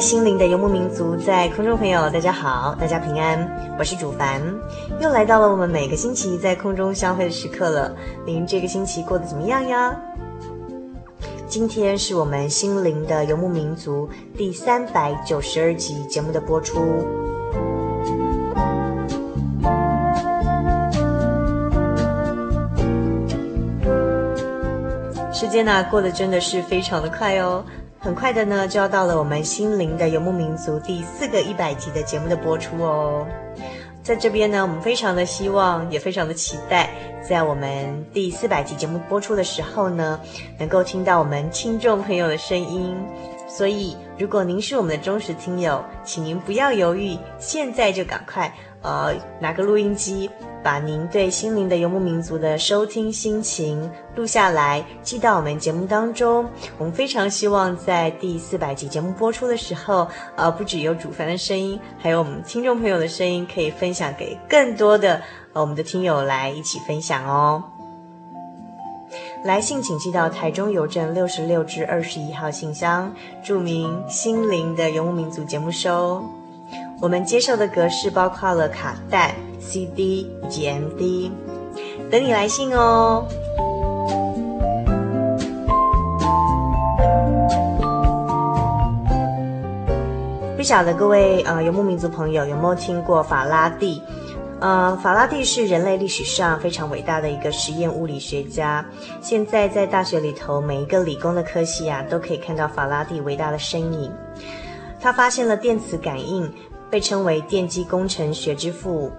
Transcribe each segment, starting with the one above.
心灵的游牧民族，在空中朋友，大家好，大家平安，我是主凡，又来到了我们每个星期在空中相会的时刻了。您这个星期过得怎么样呀？今天是我们心灵的游牧民族第三百九十二集节目的播出。时间呢，过得真的是非常的快哦。很快的呢，就要到了我们心灵的游牧民族第四个一百集的节目的播出哦。在这边呢，我们非常的希望，也非常的期待，在我们第四百集节目播出的时候呢，能够听到我们听众朋友的声音。所以，如果您是我们的忠实听友，请您不要犹豫，现在就赶快呃拿个录音机。把您对心灵的游牧民族的收听心情录下来，寄到我们节目当中。我们非常希望在第四百集节目播出的时候，呃，不只有主凡的声音，还有我们听众朋友的声音，可以分享给更多的呃我们的听友来一起分享哦。来信请寄到台中邮政六十六至二十一号信箱，注明“心灵的游牧民族”节目收。我们接受的格式包括了卡带。CD 以及 MD，等你来信哦。不晓得各位呃游牧民族朋友有没有听过法拉第？呃，法拉第是人类历史上非常伟大的一个实验物理学家。现在在大学里头，每一个理工的科系啊，都可以看到法拉第伟大的身影。他发现了电磁感应，被称为电机工程学之父。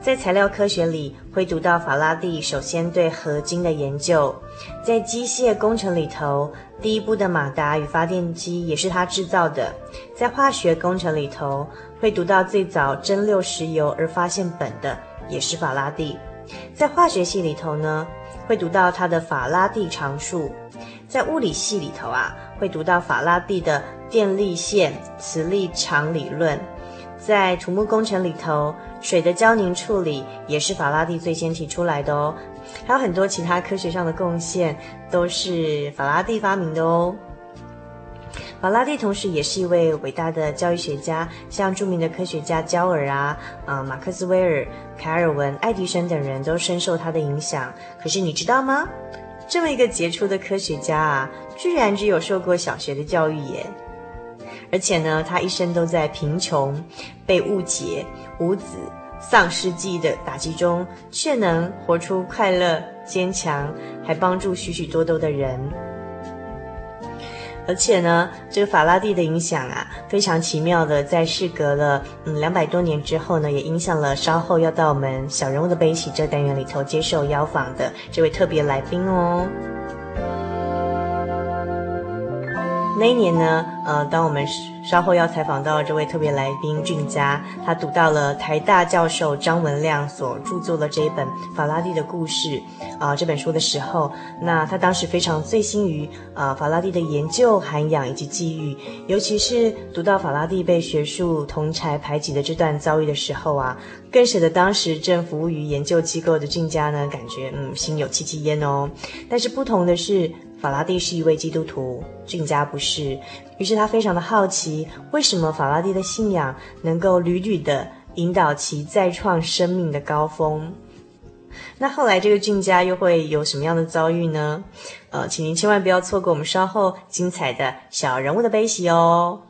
在材料科学里会读到法拉第首先对合金的研究，在机械工程里头，第一部的马达与发电机也是他制造的。在化学工程里头会读到最早蒸馏石油而发现苯的也是法拉第。在化学系里头呢，会读到他的法拉第常数。在物理系里头啊，会读到法拉第的电力线磁力场理论。在土木工程里头，水的胶凝处理也是法拉第最先提出来的哦。还有很多其他科学上的贡献都是法拉第发明的哦。法拉第同时也是一位伟大的教育学家，像著名的科学家焦耳啊、啊马克斯威尔、凯尔文、爱迪生等人都深受他的影响。可是你知道吗？这么一个杰出的科学家啊，居然只有受过小学的教育耶。而且呢，他一生都在贫穷、被误解、无子、丧失记忆的打击中，却能活出快乐、坚强，还帮助许许多多的人。而且呢，这个法拉第的影响啊，非常奇妙的，在事隔了嗯两百多年之后呢，也影响了稍后要到我们小人物的悲喜这单元里头接受邀访的这位特别来宾哦。那一年呢，呃，当我们稍后要采访到这位特别来宾俊佳，他读到了台大教授张文亮所著作的这一本《法拉第的故事》啊、这本书的时候，那他当时非常醉心于啊、呃、法拉第的研究涵养以及际遇，尤其是读到法拉第被学术同侪排挤的这段遭遇的时候啊，更使得当时正服务于研究机构的俊佳呢，感觉嗯心有戚戚焉哦。但是不同的是。法拉第是一位基督徒，俊家不是，于是他非常的好奇，为什么法拉第的信仰能够屡屡的引导其再创生命的高峰？那后来这个俊家又会有什么样的遭遇呢？呃，请您千万不要错过我们稍后精彩的小人物的悲喜哦。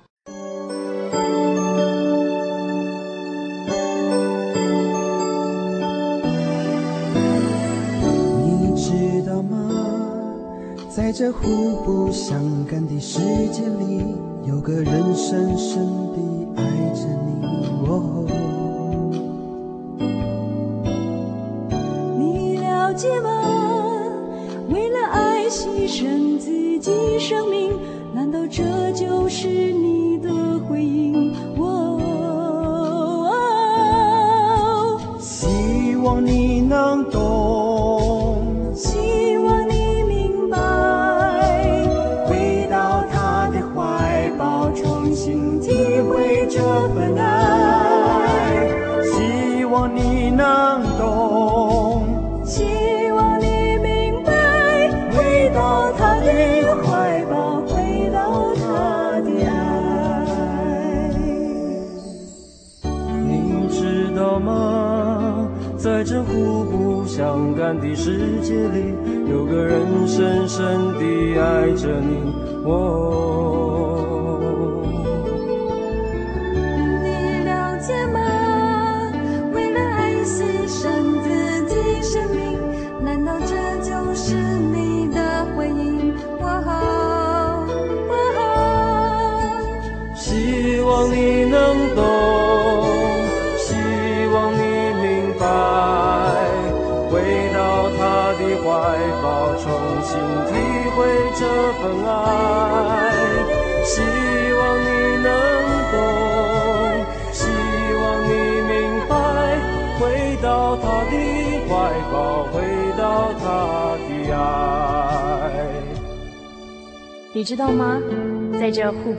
在这互不相干的世界里，有个人深深的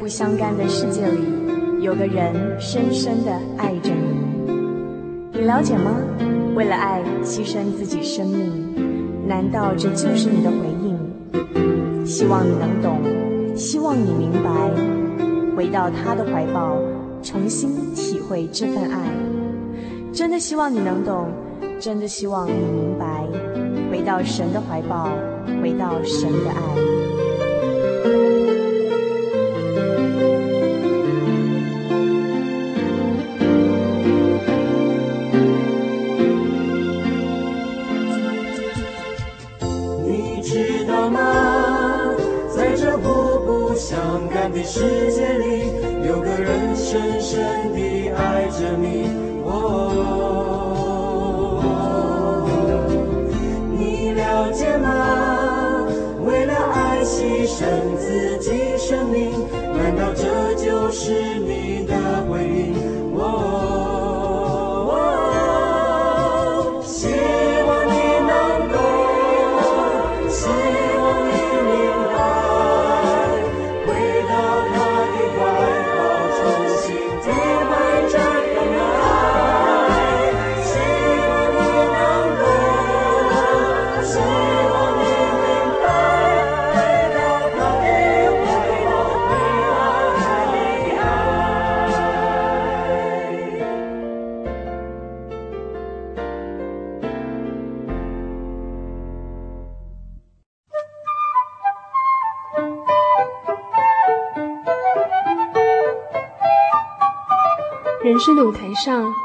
不相干的世界里，有个人深深的爱着你。你了解吗？为了爱牺牲自己生命，难道这就是你的回应？希望你能懂，希望你明白，回到他的怀抱，重新体会这份爱。真的希望你能懂，真的希望你明白，回到神的怀抱，回到神的爱。世界里有个人深深地爱着你，哦，你了解吗？为了爱牺牲自己生命，难道这就是你的回应？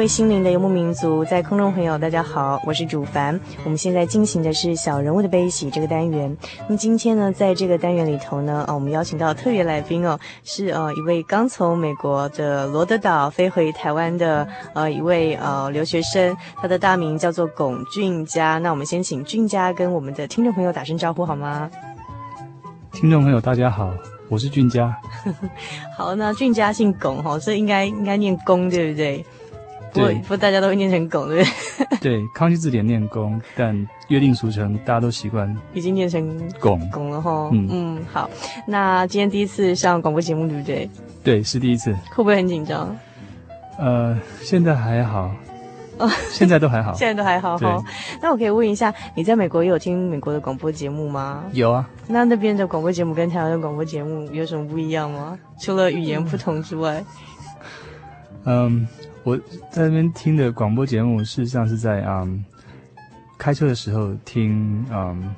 位心灵的游牧民族，在空中朋友，大家好，我是主凡。我们现在进行的是小人物的悲喜这个单元。那么今天呢，在这个单元里头呢，啊，我们邀请到特别来宾哦，是呃一位刚从美国的罗德岛飞回台湾的呃一位呃留学生，他的大名叫做龚俊佳。那我们先请俊佳跟我们的听众朋友打声招呼好吗？听众朋友，大家好。我是俊嘉，好，那俊佳姓龚哈，所以应该应该念龚对不对？对，不过大家都会念成拱对不对？对，康熙字典念拱，但约定俗成，大家都习惯已经念成拱”拱了哈。嗯嗯，好，那今天第一次上广播节目对不对？对，是第一次。会不会很紧张？呃，现在还好。哦，现在都还好，现在都还好哈。那我可以问一下，你在美国也有听美国的广播节目吗？有啊。那那边的广播节目跟台湾的广播节目有什么不一样吗？除了语言不同之外？嗯，我在那边听的广播节目，事实上是在嗯开车的时候听嗯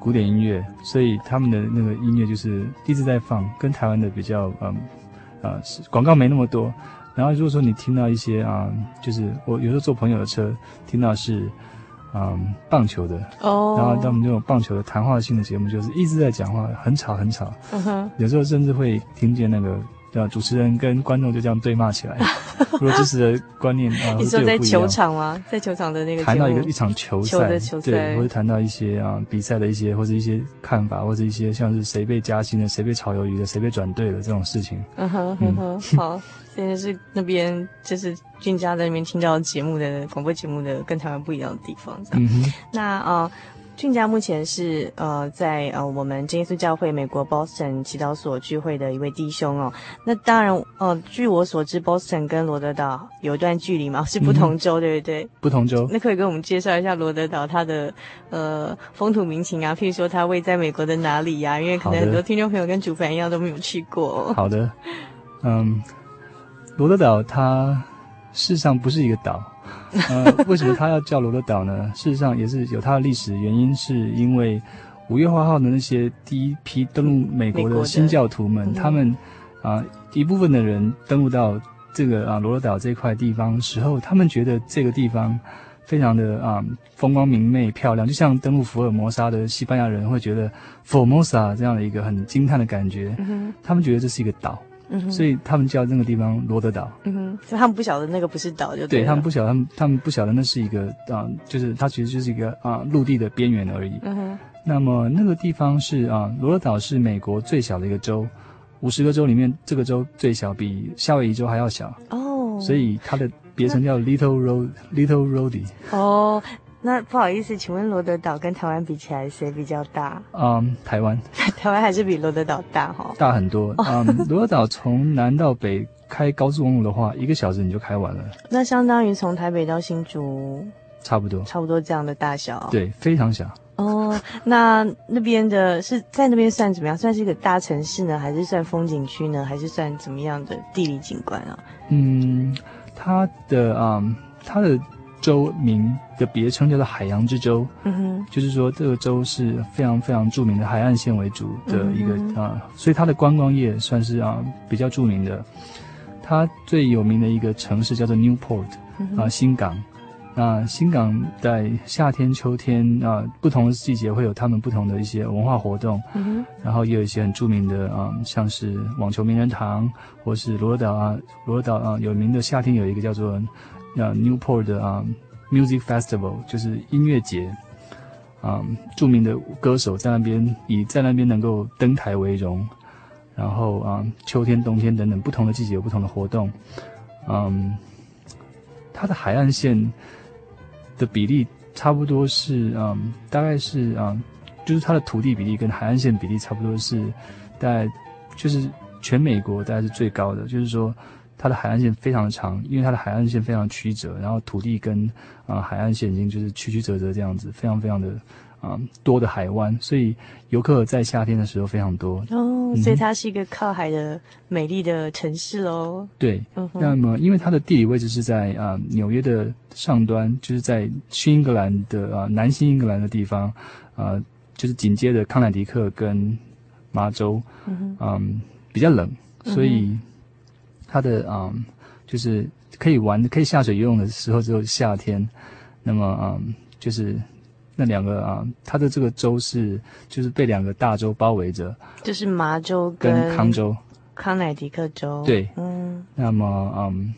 古典音乐，所以他们的那个音乐就是一直在放，跟台湾的比较嗯呃广告没那么多。然后如果说你听到一些啊，就是我有时候坐朋友的车，听到是，嗯，棒球的哦，然后他们这种棒球的谈话性的节目，就是一直在讲话，很吵很吵，有时候甚至会听见那个。对啊，主持人跟观众就这样对骂起来，如果这时的观念啊，你说在球场吗？在球场的那个谈到一个一场球赛，球的球赛对，或者谈到一些啊比赛的一些或者一些看法，或者一些像是谁被加薪的，谁被炒鱿鱼的，谁被转队了这种事情。嗯哼嗯哼，好，现在是那边就是俊佳在那边听到节目的广播节目的跟台湾不一样的地方，这样。嗯哼，那啊。俊佳目前是呃在呃我们真耶稣教会美国 Boston 祈祷所聚会的一位弟兄哦。那当然，呃，据我所知，Boston 跟罗德岛有一段距离嘛，是不同州，嗯、对不对？不同州。那可以跟我们介绍一下罗德岛它的呃风土民情啊，譬如说它位在美国的哪里呀、啊？因为可能很多听众朋友跟主凡一样都没有去过。好的，嗯，罗德岛它事实上不是一个岛。呃，为什么它要叫罗德岛呢？事实上也是有它的历史原因，是因为五月花号的那些第一批登陆美国的新教徒们，他们啊、呃、一部分的人登陆到这个啊罗德岛这块地方时候，他们觉得这个地方非常的啊风光明媚漂亮，就像登陆福尔摩沙的西班牙人会觉得 Formosa 这样的一个很惊叹的感觉，他们觉得这是一个岛。嗯，所以他们叫那个地方罗德岛。嗯哼，所以他们不晓得那个不是岛，就对，对他们不晓得，他们他们不晓得那是一个啊，就是它其实就是一个啊陆地的边缘而已。嗯哼，那么那个地方是啊，罗德岛是美国最小的一个州，五十个州里面这个州最小，比夏威夷州还要小。哦，所以它的别称叫 Little Road，Little Roadie。哦。那不好意思，请问罗德岛跟台湾比起来，谁比较大？嗯，台湾。台湾还是比罗德岛大哈？大很多。嗯，罗德岛从南到北开高速公路的话，一个小时你就开完了。那相当于从台北到新竹，差不多，差不多这样的大小。对，非常小。哦，那那边的是在那边算怎么样？算是一个大城市呢，还是算风景区呢，还是算怎么样的地理景观啊？嗯，它的嗯，它的。州名的别称叫做海洋之州，嗯哼，就是说这个州是非常非常著名的海岸线为主的一个啊、所以它的观光业算是啊比较著名的。它最有名的一个城市叫做 Newport 啊、新港。那新港在夏天、秋天啊、呃，不同的季节会有他们不同的一些文化活动，嗯，然后也有一些很著名的啊、呃，像是网球名人堂，或是罗德岛啊，罗德岛啊有名的夏天有一个叫做。呃，Newport 的啊、，Music Festival 就是音乐节，啊、著名的歌手在那边以在那边能够登台为荣，然后啊秋天、冬天等等不同的季节有不同的活动，嗯、它的海岸线的比例差不多是嗯大概是啊就是它的土地比例跟海岸线比例差不多是，大概就是全美国大概是最高的，就是说。它的海岸线非常的长，因为它的海岸线非常曲折，然后土地跟啊、呃、海岸线已经就是曲曲折折这样子，非常非常的啊、呃、多的海湾，所以游客在夏天的时候非常多。哦，所以它是一个靠海的美丽的城市喽。对，嗯、那么因为它的地理位置是在啊、呃、纽约的上端，就是在新英格兰的啊、呃、南新英格兰的地方，啊、呃、就是紧接着康乃狄克跟麻州，嗯、呃、比较冷，所以。嗯它的嗯，就是可以玩、可以下水游泳的时候只有夏天。那么啊、嗯，就是那两个啊，它的这个州是就是被两个大洲包围着，就是麻州跟，跟康州、康乃狄克州。对，嗯。那么嗯，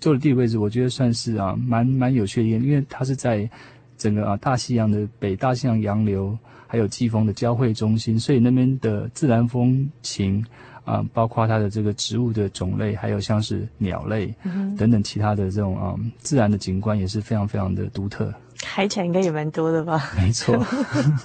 州的地理位置我觉得算是啊蛮蛮有趣的，因为它是在整个啊大西洋的北大西洋洋流还有季风的交汇中心，所以那边的自然风情。啊，包括它的这个植物的种类，还有像是鸟类等等其他的这种啊、嗯、自然的景观也是非常非常的独特。海产应该也蛮多的吧？没错，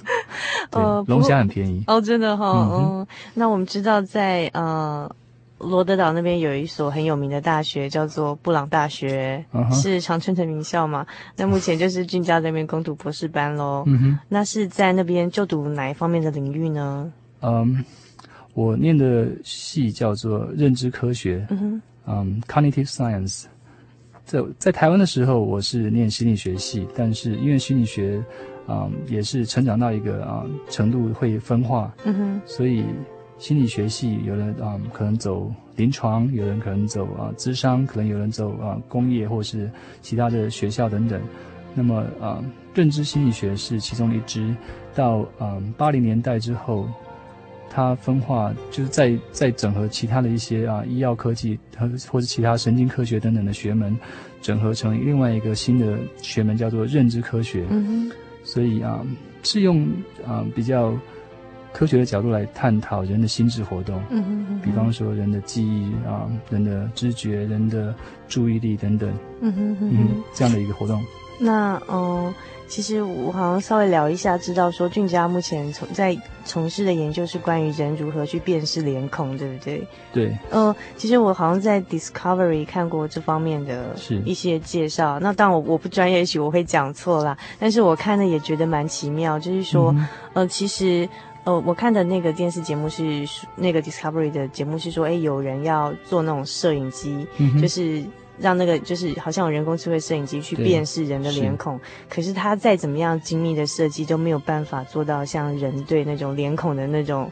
呃，龙虾很便宜哦，真的哈、哦。嗯，嗯，那我们知道在呃罗德岛那边有一所很有名的大学，叫做布朗大学，嗯、是常春藤名校嘛？那目前就是俊佳那边攻读博士班喽。嗯哼，那是在那边就读哪一方面的领域呢？嗯。我念的系叫做认知科学，嗯嗯 Cognitive Science。在在台湾的时候，我是念心理学系，但是因为心理学，嗯，也是成长到一个啊、嗯、程度会分化，嗯哼，所以心理学系有人啊、嗯、可能走临床，有人可能走啊咨商，可能有人走啊工业或是其他的学校等等。那么啊、嗯，认知心理学是其中一支。到嗯八零年代之后。它分化就是在在整合其他的一些啊医药科技和或者其他神经科学等等的学门，整合成另外一个新的学门叫做认知科学。嗯。所以啊是用啊比较科学的角度来探讨人的心智活动。嗯哼，嗯哼。比方说人的记忆啊、人的知觉、人的注意力等等。嗯哼，嗯哼。这样的一个活动。那嗯。其实我好像稍微聊一下，知道说俊佳目前从在从事的研究是关于人如何去辨识脸孔，对不对？对。嗯、呃，其实我好像在 Discovery 看过这方面的一些介绍。那当然我我不专业，也许我会讲错啦。但是我看的也觉得蛮奇妙，就是说，嗯、呃，其实呃，我看的那个电视节目是那个 Discovery 的节目是说，哎，有人要做那种摄影机，嗯、就是。让那个就是好像有人工智慧摄影机去辨识人的脸孔，可是它再怎么样精密的设计都没有办法做到像人对那种脸孔的那种，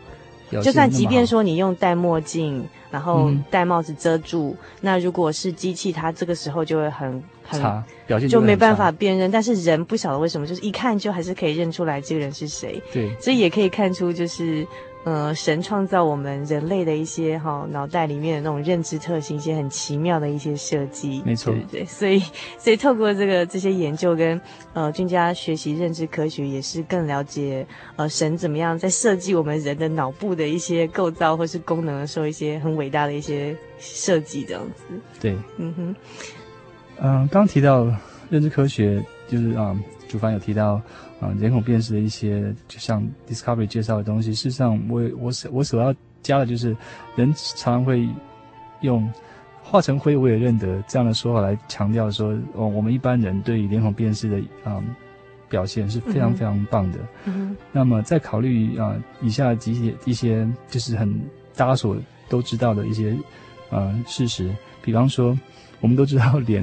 就算即便说你用戴墨镜，然后戴帽子遮住，嗯、那如果是机器，它这个时候就会很很表现就没办法辨认，但是人不晓得为什么，就是一看就还是可以认出来这个人是谁。对，所以也可以看出就是。呃，神创造我们人类的一些哈脑袋里面的那种认知特性，一些很奇妙的一些设计，没错，对对？所以，所以透过这个这些研究跟呃俊家学习认知科学，也是更了解呃神怎么样在设计我们人的脑部的一些构造或是功能的时候，一些很伟大的一些设计这样子。对，嗯哼，嗯、呃，刚提到认知科学，就是啊，主凡有提到。啊，脸孔辨识的一些，就像 Discovery 介绍的东西。事实上我，我我所我所要加的就是，人常常会用“化成灰我也认得”这样的说法来强调说，哦，我们一般人对于脸孔辨识的啊、嗯、表现是非常非常棒的。嗯。那么，再考虑啊以下几些一些就是很大家所都知道的一些啊事实，比方说，我们都知道脸。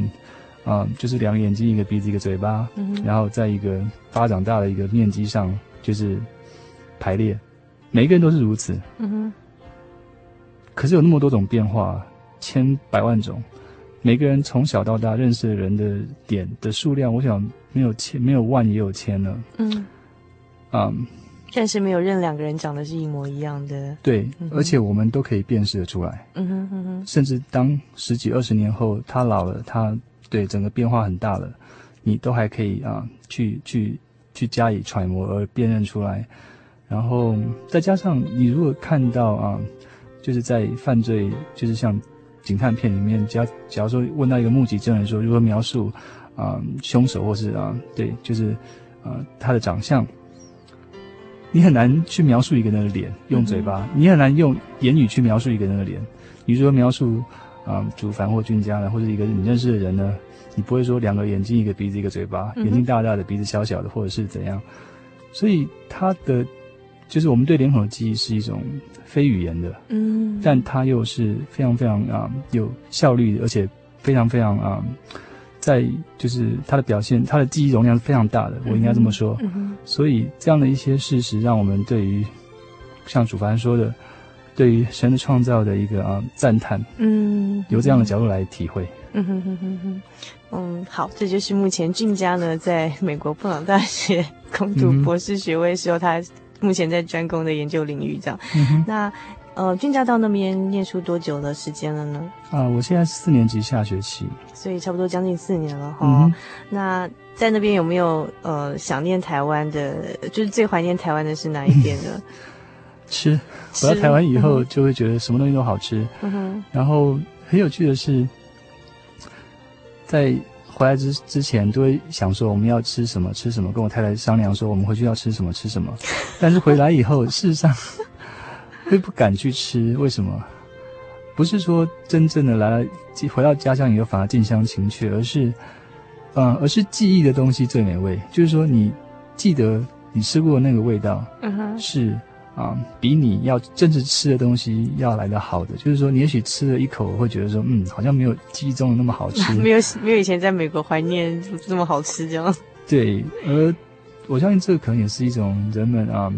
啊、嗯，就是两个眼睛，一个鼻子，一个嘴巴，嗯、然后在一个巴掌大的一个面积上，就是排列。每一个人都是如此。嗯哼。可是有那么多种变化，千百万种，每个人从小到大认识的人的点的数量，我想没有千，没有万也有千了。嗯。嗯。但是没有任两个人长得是一模一样的。对，嗯、而且我们都可以辨识的出来。嗯哼嗯哼。甚至当十几二十年后，他老了，他。对，整个变化很大了，你都还可以啊，去去去加以揣摩而辨认出来，然后再加上你如果看到啊，就是在犯罪，就是像警探片里面，假假如说问到一个目击证人说如何描述啊凶手或是啊对，就是啊他的长相，你很难去描述一个人的脸，用嘴巴，嗯、你很难用言语去描述一个人的脸，你如何描述？啊，主凡或俊佳呢，或者一个你认识的人呢，你不会说两个眼睛，一个鼻子，一个嘴巴，眼睛大大的，鼻子小小的，或者是怎样。所以他的就是我们对脸孔的记忆是一种非语言的，嗯，但它又是非常非常啊有效率，而且非常非常啊，在就是它的表现，它的记忆容量是非常大的，我应该这么说。所以这样的一些事实，让我们对于像主凡说的。对于神的创造的一个啊赞叹，嗯，由这样的角度来体会。嗯哼哼哼哼，嗯，好，这就是目前俊佳呢在美国布朗大学攻读博士学位时候，他目前在专攻的研究领域这样。嗯、那呃，俊佳到那边念书多久的时间了呢？啊、呃，我现在是四年级下学期，所以差不多将近四年了哈、嗯。那在那边有没有呃想念台湾的？就是最怀念台湾的是哪一边呢？吃，回到台湾以后就会觉得什么东西都好吃。嗯哼。然后很有趣的是，在回来之之前都会想说我们要吃什么吃什么，跟我太太商量说我们回去要吃什么吃什么。但是回来以后，事实上 会不敢去吃。为什么？不是说真正的来了回到家乡以后反而近乡情怯，而是，嗯、呃，而是记忆的东西最美味。就是说你记得你吃过的那个味道，嗯哼，是。啊，比你要真正吃的东西要来的好的，就是说，你也许吃了一口，会觉得说，嗯，好像没有记忆中的那么好吃，没有没有以前在美国怀念这么好吃这样。对，而我相信这个可能也是一种人们啊，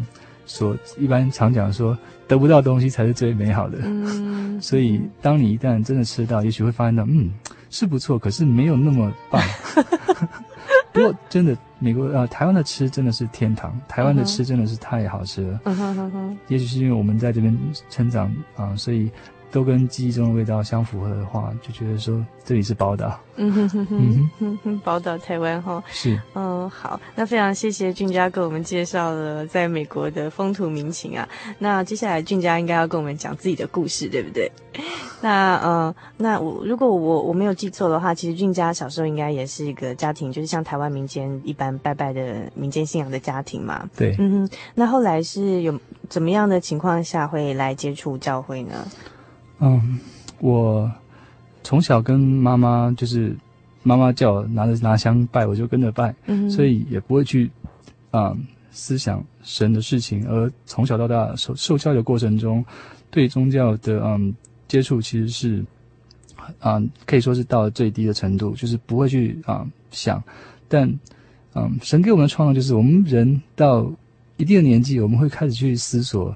所一般常讲说，得不到东西才是最美好的。嗯，所以当你一旦真的吃到，也许会发现到，嗯，是不错，可是没有那么棒。不过，真的，美国呃，台湾的吃真的是天堂。台湾的吃真的是太好吃了。嗯哼哼哼。也许是因为我们在这边成长啊，呃，所以。都跟记忆中的味道相符合的话，就觉得说这里是宝岛。嗯哼哼哼，嗯哼，宝岛台湾哈。是。嗯，好，那非常谢谢俊佳给我们介绍了在美国的风土民情啊。那接下来俊佳应该要跟我们讲自己的故事，对不对？那呃，那我如果我我没有记错的话，其实俊佳小时候应该也是一个家庭，就是像台湾民间一般拜拜的民间信仰的家庭嘛。对。嗯哼。那后来是有怎么样的情况下会来接触教会呢？嗯，我从小跟妈妈就是妈妈叫我拿着拿香拜，我就跟着拜，嗯，所以也不会去啊、嗯、思想神的事情。而从小到大受受教育的过程中，对宗教的嗯接触其实是啊、嗯、可以说是到了最低的程度，就是不会去啊、嗯、想。但嗯，神给我们的创造就是我们人到一定的年纪，我们会开始去思索。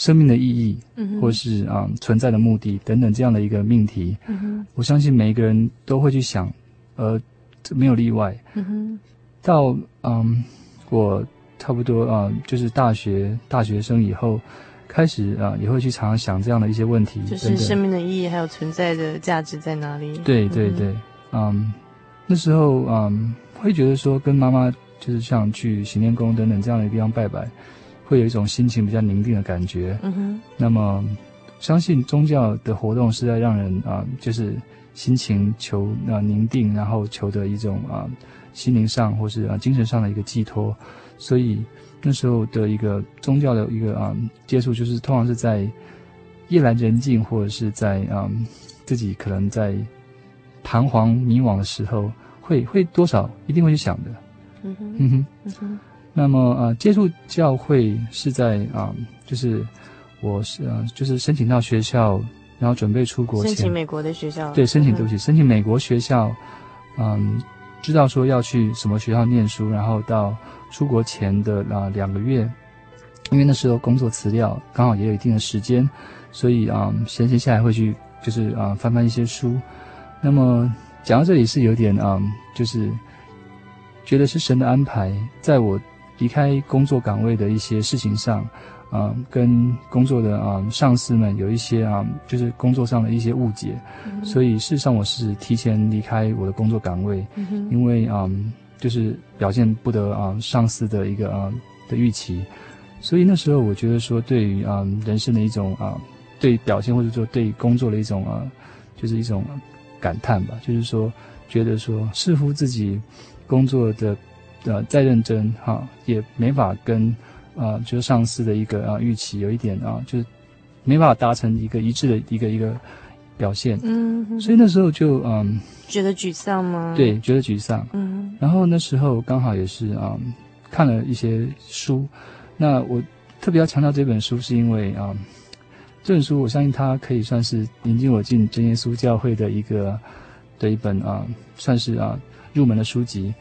生命的意义，嗯、或是啊、嗯、存在的目的等等这样的一个命题，嗯、我相信每一个人都会去想，呃，没有例外。嗯、到嗯，我差不多啊、嗯，就是大学大学生以后，开始啊，也会去常常想这样的一些问题，就是生命的意义还有存在的价值在哪里？对对对，嗯，嗯，那时候嗯，会觉得说跟妈妈就是像去行天宫等等这样的地方拜拜。会有一种心情比较宁静的感觉。嗯哼。那么，相信宗教的活动是在让人啊、呃，就是心情求啊、呃、宁定，然后求得一种啊、呃、心灵上或是啊、呃、精神上的一个寄托。所以那时候的一个宗教的一个啊、呃、接触，就是通常是在夜阑人静，或者是在啊、呃、自己可能在彷徨迷惘的时候，会会多少一定会去想的。嗯哼。嗯哼。嗯哼。那么呃，接触教会是在啊、呃，就是我是呃，就是申请到学校，然后准备出国前，申请美国的学校，对，申请对不起，申请美国学校，嗯，知道说要去什么学校念书，然后到出国前的啊、呃、两个月，因为那时候工作辞掉，刚好也有一定的时间，所以啊，闲闲下来会去就是啊、呃、翻翻一些书。那么讲到这里是有点啊、呃，就是觉得是神的安排，在我。离开工作岗位的一些事情上，啊、呃，跟工作的啊、呃、上司们有一些啊、呃，就是工作上的一些误解，嗯、所以事实上我是提前离开我的工作岗位，嗯、因为啊、呃，就是表现不得啊、呃、上司的一个啊、呃、的预期，所以那时候我觉得说，对于啊、呃、人生的一种啊、呃、对表现或者说对工作的一种啊、呃，就是一种感叹吧，就是说觉得说似乎自己工作的。呃，再认真哈，也没法跟啊、呃，就是上司的一个啊预期有一点啊，就是没办法达成一个一致的一个一个表现。嗯，所以那时候就嗯，觉得沮丧吗？对，觉得沮丧。嗯，然后那时候刚好也是啊，看了一些书。那我特别要强调这本书，是因为啊，这本书我相信它可以算是引进我进真耶稣教会的一个的一本啊，算是啊入门的书籍。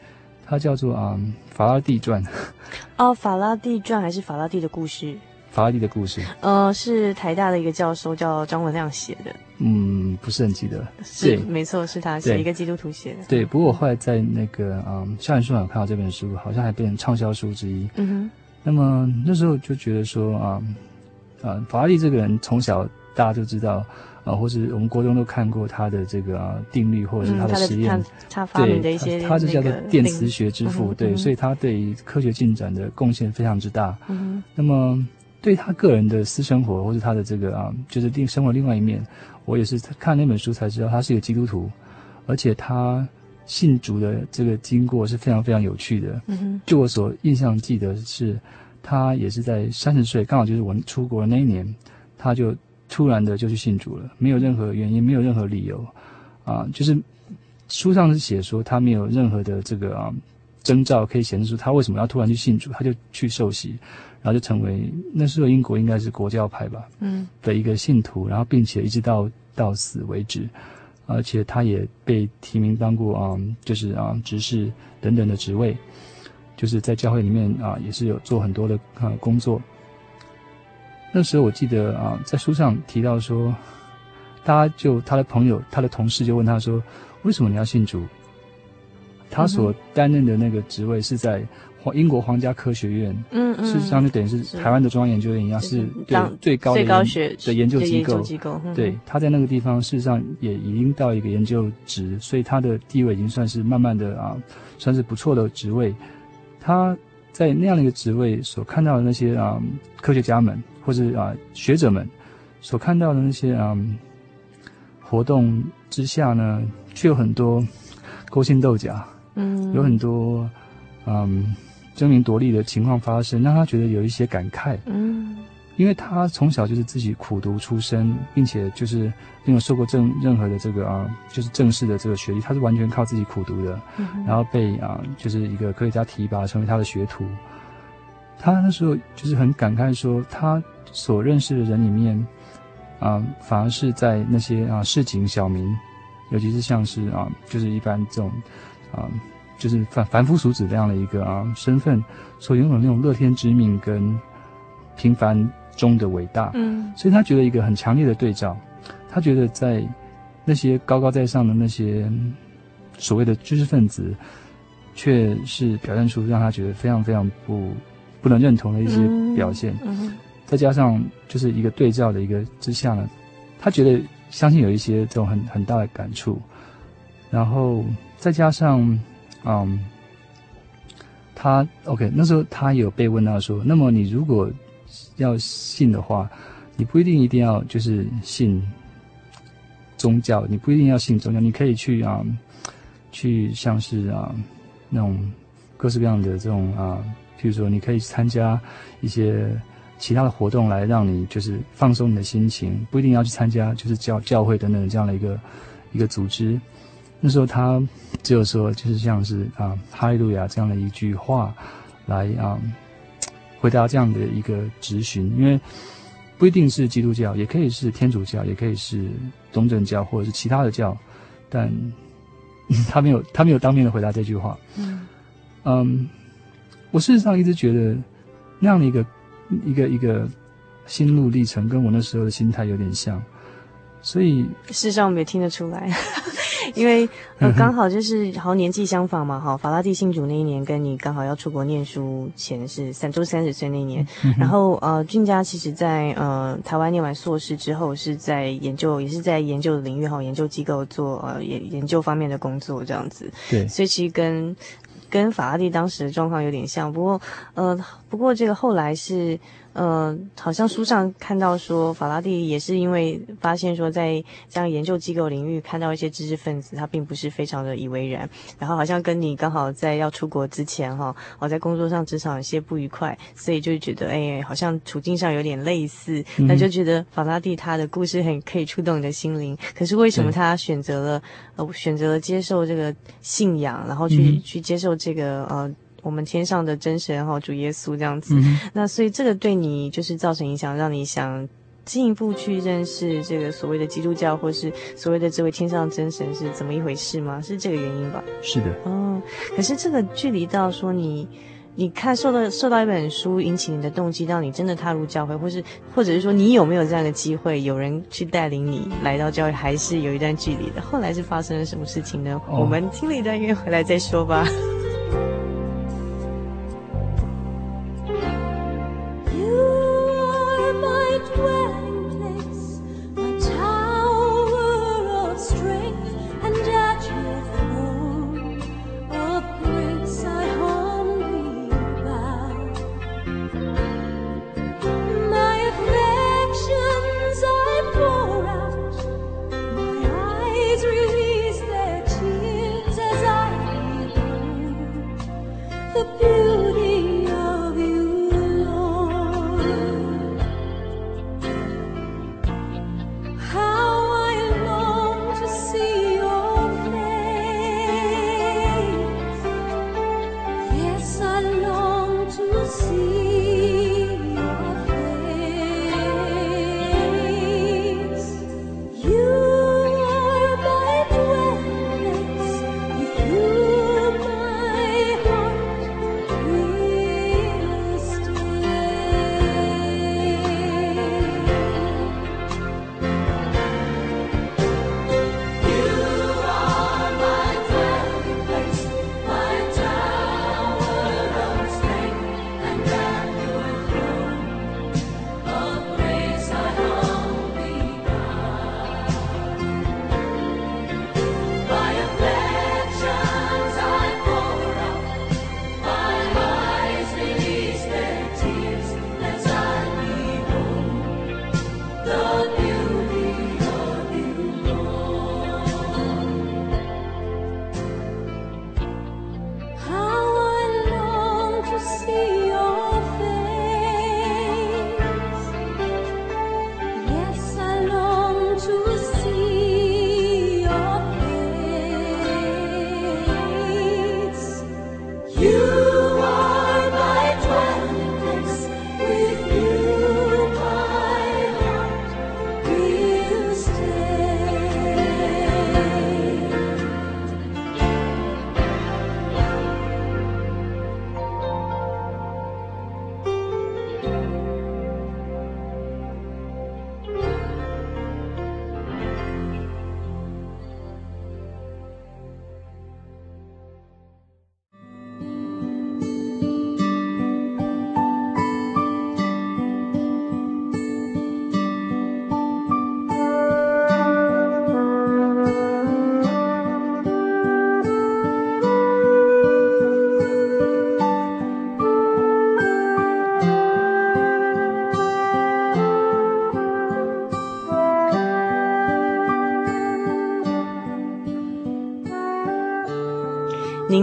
它叫做啊、嗯《法拉第传》哦，《法拉第传》还是《法拉第的故事》？法拉第的故事，呃，是台大的一个教授叫张文亮写的。嗯，不是很记得。是，没错，是他写一个基督徒写的。对，不过我后来在那个嗯校园书馆看到这本书，好像还变成畅销书之一。嗯哼。那么那时候就觉得说啊，啊，法拉第这个人从小大家都知道。啊，或是我们国中都看过他的这个、啊、定律，或者是他的实验，嗯、他，他发明的一些、他是叫做电磁学之父，对、嗯，所以他对于科学进展的贡献非常之大。嗯，那么对他个人的私生活，或者他的这个啊，就是另生活另外一面，我也是看那本书才知道，他是一个基督徒，而且他信主的这个经过是非常非常有趣的。嗯，就我所印象记得是，他也是在三十岁，刚好就是我出国的那一年，他就。突然的就去信主了，没有任何原因，没有任何理由，啊，就是书上是写说他没有任何的这个啊征兆可以显示出他为什么要突然去信主，他就去受洗，然后就成为那时候英国应该是国教派吧，嗯，的一个信徒，然后并且一直到到死为止，而且他也被提名当过啊，就是啊执事等等的职位，就是在教会里面啊也是有做很多的啊工作。那时候我记得啊，在书上提到说，大家就他的朋友、他的同事就问他说：“为什么你要信主？”他所担任的那个职位是在皇英国皇家科学院，嗯嗯，事实上就等于是台湾的中央研究院一样，是，最高的最高学的研究机构。机构嗯、对，他在那个地方事实上也已经到一个研究职，所以他的地位已经算是慢慢的啊，算是不错的职位。他在那样的一个职位所看到的那些啊科学家们。或者啊，学者们所看到的那些啊活动之下呢，却有很多勾心斗角，嗯，有很多嗯争名夺利的情况发生，让他觉得有一些感慨，嗯，因为他从小就是自己苦读出身，并且就是没有受过正任何的这个啊，就是正式的这个学历，他是完全靠自己苦读的，嗯，然后被啊就是一个科学家提拔成为他的学徒，他那时候就是很感慨说他。所认识的人里面，啊、呃，反而是在那些啊市井小民，尤其是像是啊，就是一般这种啊，就是凡凡夫俗子这样的一个啊身份，所拥有那种乐天之命跟平凡中的伟大。嗯，所以他觉得一个很强烈的对照，他觉得在那些高高在上的那些所谓的知识分子，却是表现出让他觉得非常非常不不能认同的一些表现。嗯。嗯再加上就是一个对照的一个之下呢，他觉得相信有一些这种很很大的感触，然后再加上，嗯，他 OK 那时候他有被问到说，那么你如果要信的话，你不一定一定要就是信宗教，你不一定要信宗教，你可以去啊，去像是啊那种各式各样的这种啊，譬如说你可以参加一些。其他的活动来让你就是放松你的心情，不一定要去参加就是教教会等等这样的一个一个组织。那时候他只有说就是像是啊哈利路亚这样的一句话来啊回答这样的一个质询，因为不一定是基督教，也可以是天主教，也可以是东正教或者是其他的教，但他没有他没有当面的回答这句话。嗯，嗯，我事实上一直觉得那样的一个。一个一个心路历程，跟我那时候的心态有点像，所以事实上我们也听得出来，因为呃刚好就是好像年纪相仿嘛，哈，法拉第信主那一年跟你刚好要出国念书前是三周三十岁那一年，然后呃俊佳其实在呃台湾念完硕士之后是在研究，也是在研究的领域哈，研究机构做呃研研究方面的工作这样子，对，所以其实跟。跟法拉第当时的状况有点像，不过，呃，不过这个后来是。呃，好像书上看到说，法拉第也是因为发现说，在这样研究机构领域看到一些知识分子，他并不是非常的以为然，然后好像跟你刚好在要出国之前哈，我在工作上职场有些不愉快，所以就觉得哎，好像处境上有点类似，那就觉得法拉第他的故事很可以触动你的心灵。可是为什么他选择了呃选择了接受这个信仰，然后去去接受这个呃？我们天上的真神哈，主耶稣这样子，嗯，那所以这个对你就是造成影响，让你想进一步去认识这个所谓的基督教，或是所谓的这位天上真神是怎么一回事吗？是这个原因吧？是的。哦，可是这个距离到说你你看受到受到一本书引起你的动机，让你真的踏入教会，或是或者是说你有没有这样的机会，有人去带领你来到教会，还是有一段距离的？后来是发生了什么事情呢？哦、我们听了一段音乐回来再说吧。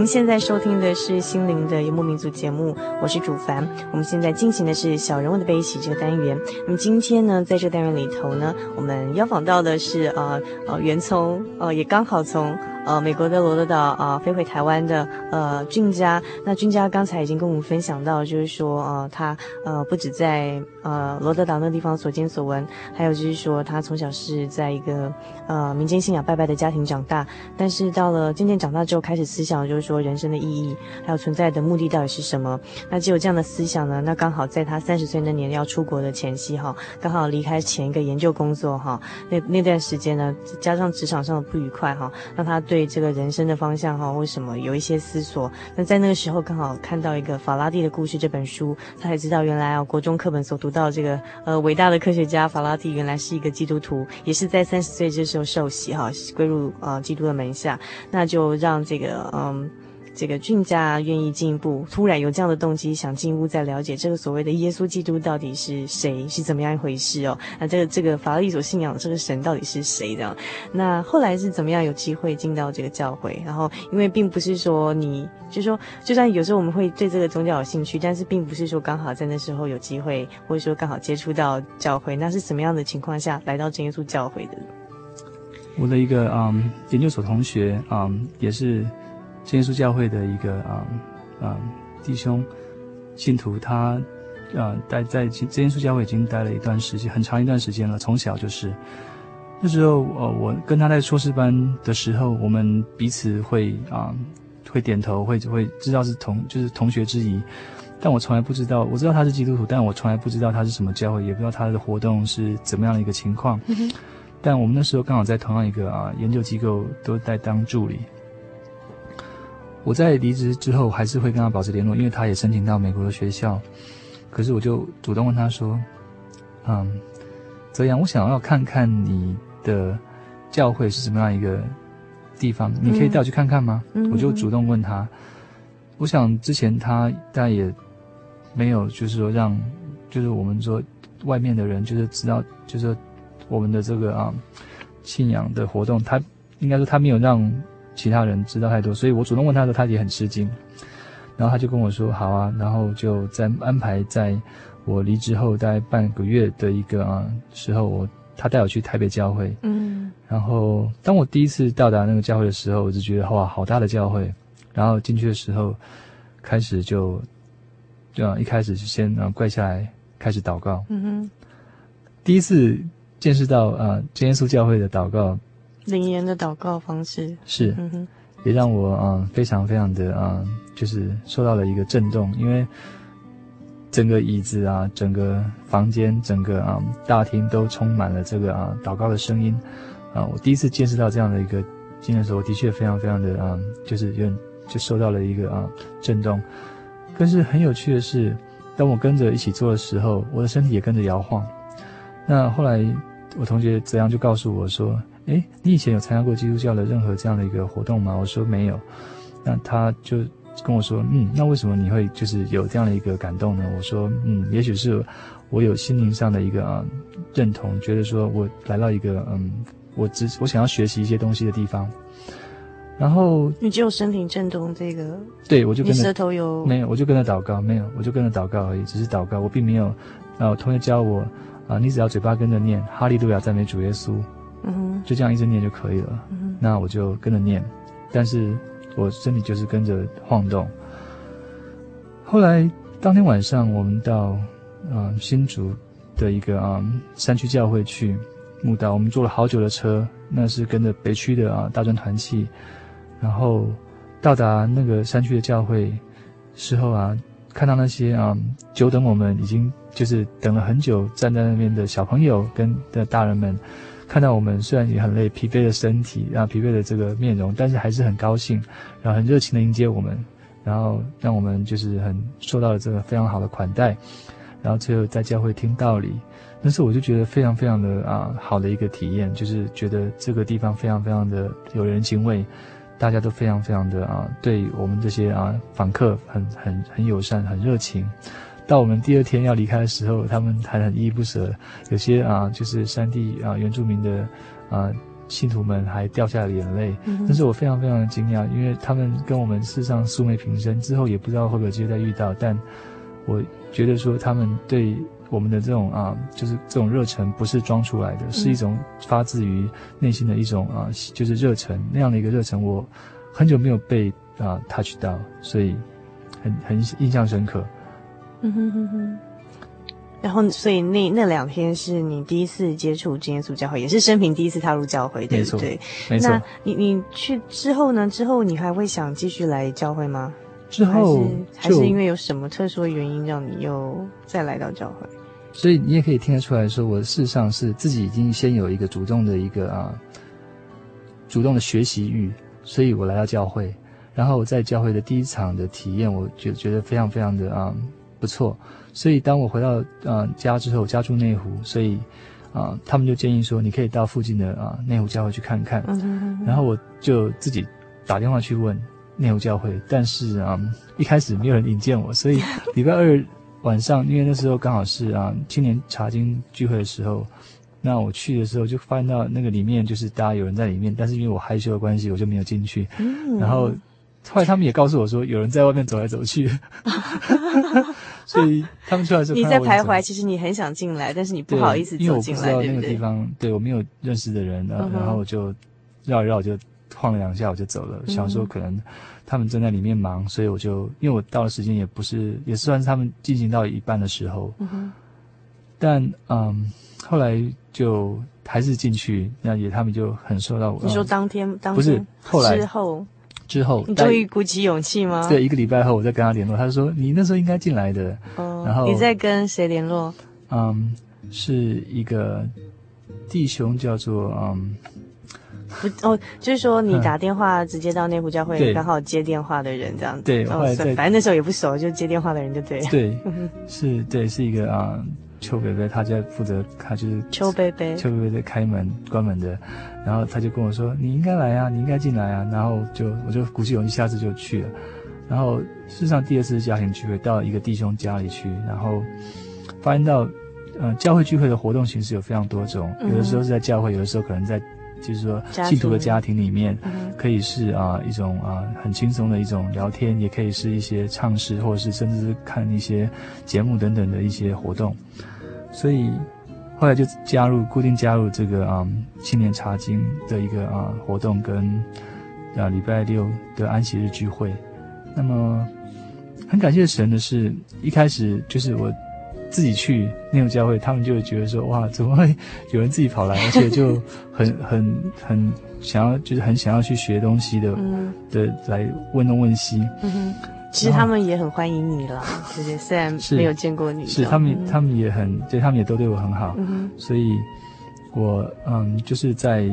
现在收听的是《心灵的游牧民族》节目，我是主凡。我们现在进行的是“小人物的悲喜”这个单元。那么今天呢，在这个单元里头呢，我们邀访到的是呃呃，袁从呃也刚好从。呃，美国的罗德岛啊、呃，飞回台湾的呃俊佳，那俊佳刚才已经跟我们分享到，就是说呃他呃不止在呃罗德岛那地方所见所闻，还有就是说他从小是在一个呃民间信仰拜拜的家庭长大，但是到了渐渐长大之后，开始思想就是说人生的意义，还有存在的目的到底是什么？那只有这样的思想呢，那刚好在他三十岁那年要出国的前夕哈，刚好离开前一个研究工作哈，那那段时间呢，加上职场上的不愉快哈，让他对。这个人生的方向哈，为什么有一些思索？那在那个时候刚好看到一个法拉第的故事这本书，他才知道原来啊，国中课本所读到这个呃伟大的科学家法拉第原来是一个基督徒，也是在三十岁这时候受洗哈，归入呃基督的门下，那就让这个嗯。这个俊家愿意进一步，突然有这样的动机，想进一步再了解这个所谓的耶稣基督到底是谁，是怎么样一回事哦？那这个这个法利所信仰的这个神到底是谁的？那后来是怎么样有机会进到这个教会？然后因为并不是说你，就是说就算有时候我们会对这个宗教有兴趣，但是并不是说刚好在那时候有机会，或者说刚好接触到教会，那是什么样的情况下来到真耶稣教会的？我的一个嗯研究所同学嗯也是。真耶稣教会的一个啊啊、弟兄信徒，他啊待在真耶稣教会已经待了一段时间，很长一段时间了。从小就是那时候，呃，我跟他在硕士班的时候，我们彼此会啊、嗯、会点头，会会知道是同就是同学之谊，但我从来不知道，我知道他是基督徒，但我从来不知道他是什么教会，也不知道他的活动是怎么样的一个情况。嗯、但我们那时候刚好在同样一个啊研究机构都在当助理。我在离职之后还是会跟他保持联络，因为他也申请到美国的学校。可是我就主动问他说：“嗯，泽阳，我想要看看你的教会是什么样一个地方，你可以带我去看看吗？”嗯、我就主动问他。我想之前他大概也没有，就是说让，就是我们说外面的人就是知道，就是说我们的这个啊信仰的活动，他应该说他没有让。其他人知道太多，所以我主动问他的时候，他也很吃惊。然后他就跟我说：“好啊。”然后就在安排在我离职后大概半个月的一个啊时候，我他带我去台北教会。嗯。然后当我第一次到达那个教会的时候，我就觉得哇，好大的教会。然后进去的时候，开始就就啊一开始就先啊跪下来开始祷告。嗯哼。第一次见识到啊真耶稣教会的祷告。灵言的祷告方式是，也让我啊非常非常的啊，就是受到了一个震动，因为整个椅子啊，整个房间，整个啊大厅都充满了这个啊祷告的声音啊。我第一次见识到这样的一个经验的时候，的确非常非常的啊，就是有点就受到了一个啊震动。但是很有趣的是，当我跟着一起做的时候，我的身体也跟着摇晃。那后来我同学泽阳就告诉我说。诶，你以前有参加过基督教的任何这样的一个活动吗？我说没有，那他就跟我说，嗯，那为什么你会就是有这样的一个感动呢？我说，嗯，也许是我有心灵上的一个啊认同，觉得说我来到一个嗯，我只我想要学习一些东西的地方，然后你只有身体震动这个，对，我就跟着舌头有没有，我就跟着祷告，没有，我就跟着祷告而已，只是祷告，我并没有，啊，我同学教我啊，你只要嘴巴跟着念哈利路亚赞美主耶稣。就这样一直念就可以了。那我就跟着念，但是我身体就是跟着晃动。后来当天晚上，我们到嗯、呃、新竹的一个啊、呃、山区教会去墓道，我们坐了好久的车，那是跟着北区的啊大专团契，然后到达那个山区的教会事后啊，看到那些啊久等我们已经就是等了很久站在那边的小朋友跟的大人们。看到我们虽然也很累，疲惫的身体，然后疲惫的这个面容，但是还是很高兴，然后很热情的迎接我们，然后让我们就是很受到了这个非常好的款待，然后最后在教会听道理，但是我就觉得非常非常的啊好的一个体验，就是觉得这个地方非常非常的有人情味，大家都非常非常的啊对我们这些啊访客很很很友善，很热情。到我们第二天要离开的时候，他们还很依依不舍，有些啊，就是山地啊原住民的啊信徒们还掉下了眼泪。嗯、但是我非常非常的惊讶，因为他们跟我们世上素昧平生，之后也不知道会不会有机会再遇到。但我觉得说，他们对我们的这种啊，就是这种热忱，不是装出来的，是一种发自于内心的一种啊，就是热忱那样的一个热忱。我很久没有被啊 touch 到，所以很很印象深刻。嗯哼哼哼，然后所以那那两天是你第一次接触真耶稣教会，也是生平第一次踏入教会，对不对？没错。那你你去之后呢？之后你还会想继续来教会吗？之后还是还是因为有什么特殊的原因让你又再来到教会？所以你也可以听得出来说，我事实上是自己已经先有一个主动的一个啊，主动的学习欲，所以我来到教会。然后我在教会的第一场的体验，我觉觉得非常非常的啊。不错，所以当我回到呃家之后，家住内湖，所以啊、呃，他们就建议说，你可以到附近的啊、呃、内湖教会去看看。然后我就自己打电话去问内湖教会，但是啊、呃，一开始没有人引荐我，所以 礼拜二晚上，因为那时候刚好是啊青年查经聚会的时候，那我去的时候就发现到那个里面就是大家有人在里面，但是因为我害羞的关系，我就没有进去。嗯、然后。后来他们也告诉我说，有人在外面走来走去，所以他们出来的时候，你在徘徊。其实你很想进来，但是你不好意思走进来，因为我不知道那个地方，对，我没有认识的人，然后然后我就绕一绕，就晃了两下，我就走了。想说可能他们正在里面忙，所以我就因为我到的时间也不是，也算是他们进行到一半的时候。但嗯，后来就还是进去，那也他们就很受到我。你说当天，当天不是后来之后。之后，你终于鼓起勇气吗？对，一个礼拜后我再跟他联络，他说你那时候应该进来的。哦，然后你在跟谁联络？嗯，是一个弟兄叫做嗯，不哦，就是说你打电话直接到内湖教会，对刚好接电话的人这样子。对，哦后来在反正那时候也不熟，就接电话的人就对。对，是，对，是一个啊。邱伯伯，他在负责，他就是邱伯伯，邱伯伯在开门关门的，然后他就跟我说：“你应该来啊，你应该进来啊。”然后就我就鼓起勇气，下次就去了。然后事实上，第二次家庭聚会到一个弟兄家里去，然后发现到，呃，教会聚会的活动形式有非常多种，有的时候是在教会，有的时候可能在，就是说信徒的家庭里面，可以是啊一种啊很轻松的一种聊天，也可以是一些唱诗，或者是甚至是看一些节目等等的一些活动。所以后来就加入固定加入这个啊、嗯、青年茶经的一个啊活动，跟啊礼拜六的安息日聚会。那么很感谢神的是，一开始就是我自己去内湖教会，他们就会觉得说哇，怎么会有人自己跑来，而且就很很很想要，就是很想要去学东西的、嗯、的来问东问西。嗯其实他们也很欢迎你了，就是虽然没有见过你，是他们他们也很，对他们也都对我很好，嗯、所以我嗯就是在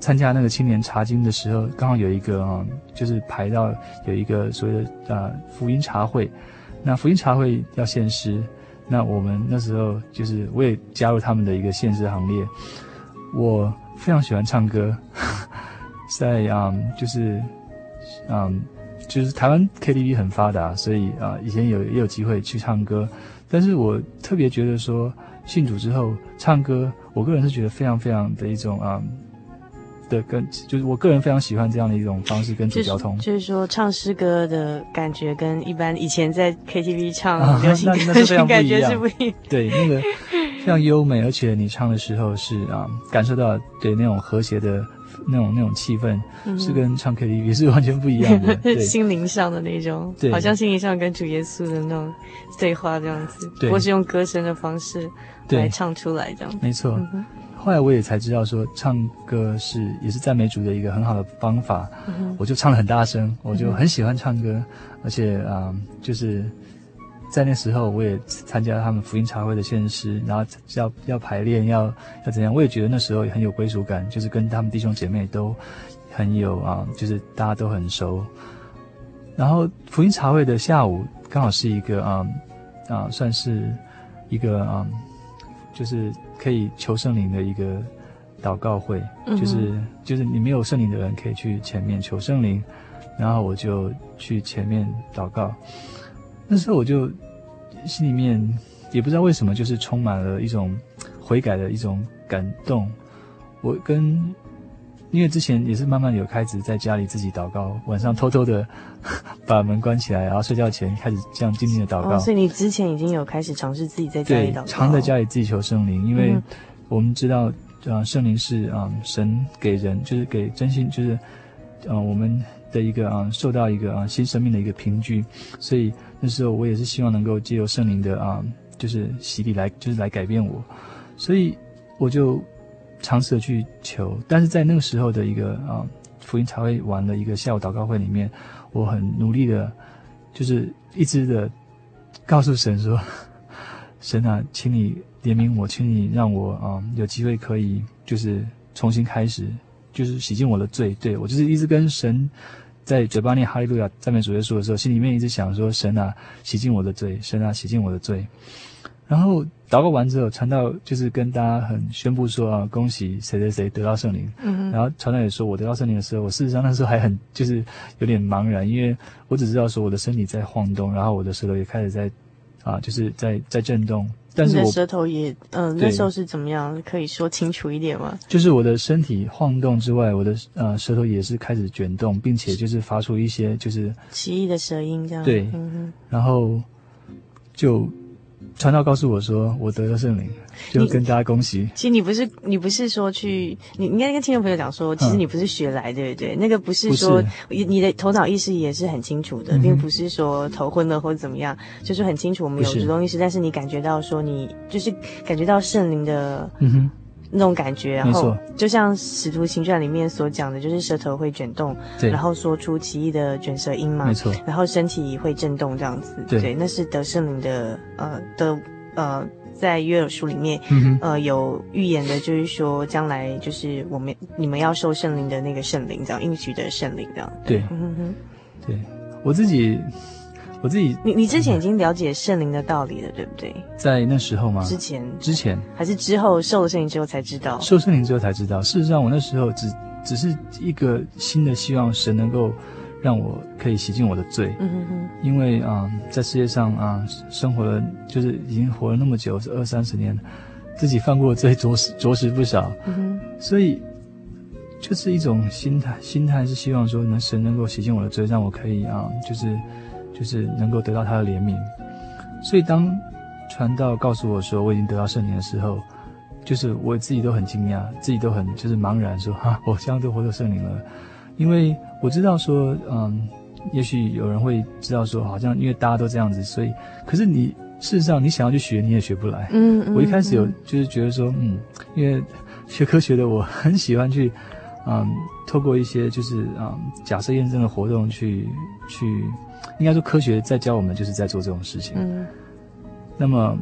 参加那个青年茶经的时候，刚好有一个嗯就是排到有一个所谓的呃福音茶会，那福音茶会要献诗，那我们那时候就是我也加入他们的一个献诗行列，我非常喜欢唱歌，在嗯就是嗯。就是台湾 KTV 很发达，所以啊，以前有也有机会去唱歌。但是我特别觉得说，信主之后唱歌，我个人是觉得非常非常的一种啊的跟，就是我个人非常喜欢这样的一种方式跟主交通。就是说唱诗歌的感觉跟一般以前在 KTV 唱流行歌曲感觉是不一样。对，那个非常优美，而且你唱的时候是啊，感受到对那种和谐的。那种那种气氛是跟唱 KTV 是完全不一样的，对。心灵上的那种，对，好像心灵上跟主耶稣的那种对话这样子，对，或是用歌声的方式来唱出来这样子。没错，嗯，后来我也才知道说，唱歌是也是赞美主的一个很好的方法。嗯，我就唱得很大声，我就很喜欢唱歌，而且啊，嗯，就是。在那时候，我也参加他们福音茶会的献诗，然后要要排练，要要怎样？我也觉得那时候也很有归属感，就是跟他们弟兄姐妹都很有啊，就是大家都很熟。然后福音茶会的下午刚好是一个啊啊，算是一个啊，就是可以求圣灵的一个祷告会，嗯、就是就是你没有圣灵的人可以去前面求圣灵，然后我就去前面祷告。那时候我就心里面也不知道为什么，就是充满了一种悔改的一种感动。我跟因为之前也是慢慢有开始在家里自己祷告，晚上偷偷的把门关起来，然后睡觉前开始这样静静的祷告。所以你之前已经有开始尝试自己在家里祷告，常在家里自己求圣灵，因为我们知道啊，圣灵是啊神给人，就是给真心，就是嗯我们的一个啊受到一个啊新生命的一个凭据，所以。那时候我也是希望能够借由圣灵的啊，就是洗礼来，就是来改变我，所以我就尝试着去求。但是在那个时候的一个啊福音茶会完的一个下午祷告会里面，我很努力的，就是一直的告诉神说：“ 神啊，请你怜悯我，请你让我啊有机会可以就是重新开始，就是洗净我的罪。”对，我就是一直跟神。在嘴巴念哈利路亚赞美主耶稣的时候，心里面一直想说：“神啊，洗净我的罪，神啊，洗净我的罪。”然后祷告完之后，传道就是跟大家很宣布说：“啊，恭喜谁谁谁得到圣灵。”嗯，然后传道也说：“我得到圣灵的时候，我事实上那时候还很就是有点茫然，因为我只知道说我的身体在晃动，然后我的舌头也开始在啊，就是在在震动。”但是我舌头也，嗯、呃，那时候是怎么样？可以说清楚一点吗？就是我的身体晃动之外，我的呃舌头也是开始卷动，并且就是发出一些就是奇异的舌音，这样。对，嗯，然后就。传道告诉我说，我得了圣灵，就跟大家恭喜。其实你不是，你不是说去，你应该跟听众朋友讲说，其实你不是学来，对不对？那个不是说，你的头脑意识也是很清楚的，并不是说头昏了或者怎么样，就是很清楚我们有主动意识，但是你感觉到说，你就是感觉到圣灵的，嗯哼，那种感觉，然后就像《使徒行传》里面所讲的，就是舌头会卷动，对。然后说出奇异的卷舌音嘛，没错，然后身体会震动这样子，对。那是得圣灵的呃的呃，在约尔书里面、嗯、呃有预言的，就是说将来就是我们你们要受圣灵的那个圣灵，这样应许的圣灵这样，对，嗯哼哼，对。我自己。我自己，你你之前已经了解圣灵的道理了，对不对？在那时候吗？之前，之前还是之后受了圣灵之后才知道？受圣灵之后才知道。事实上，我那时候只只是一个新的希望，神能够让我可以洗净我的罪。嗯哼哼。因为啊、呃，在世界上啊、呃，生活了就是已经活了那么久，是二三十年，自己犯过的罪着实着实不少。嗯哼。所以，就是一种心态，心态是希望说，能神能够洗净我的罪，让我可以啊、呃，就是。就是能够得到他的怜悯，所以当传道告诉我说我已经得到圣灵的时候，就是我自己都很惊讶，自己都很就是茫然说哈，我这样都获得圣灵了，因为我知道说，嗯，也许有人会知道说，好像因为大家都这样子，所以，可是你事实上你想要去学，你也学不来。嗯，嗯，我一开始有就是觉得说，嗯，因为学科学的我很喜欢去，嗯，透过一些就是嗯假设验证的活动去去。应该说，科学在教我们，就是在做这种事情。嗯，那么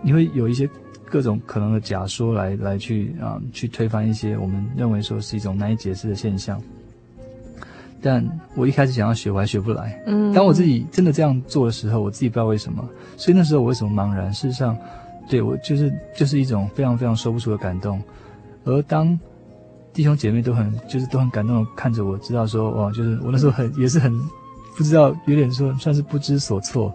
你会有一些各种可能的假说来来去啊、呃，去推翻一些我们认为说是一种难以解释的现象。但我一开始想要学，我还学不来。嗯，当我自己真的这样做的时候，我自己不知道为什么。所以那时候我为什么茫然？事实上，对我就是就是一种非常非常说不出的感动。而当弟兄姐妹都很就是都很感动的看着我，知道说哇，就是我那时候很也是很。不知道，有点说算是不知所措。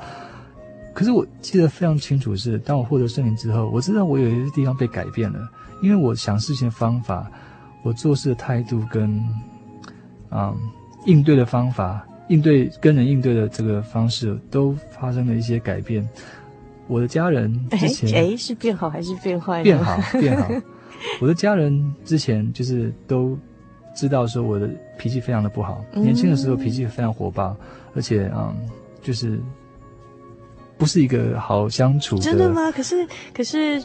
可是我记得非常清楚是，当我获得圣灵之后，我知道我有一些地方被改变了，因为我想事情的方法，我做事的态度跟，嗯，应对的方法，应对跟人应对的这个方式，都发生了一些改变。我的家人之前，哎，是变好还是变坏？变好，变好。我的家人之前就是都。知道说我的脾气非常的不好，年轻的时候脾气非常火爆，嗯、而且嗯，就是不是一个好相处的。真的吗？可是可是，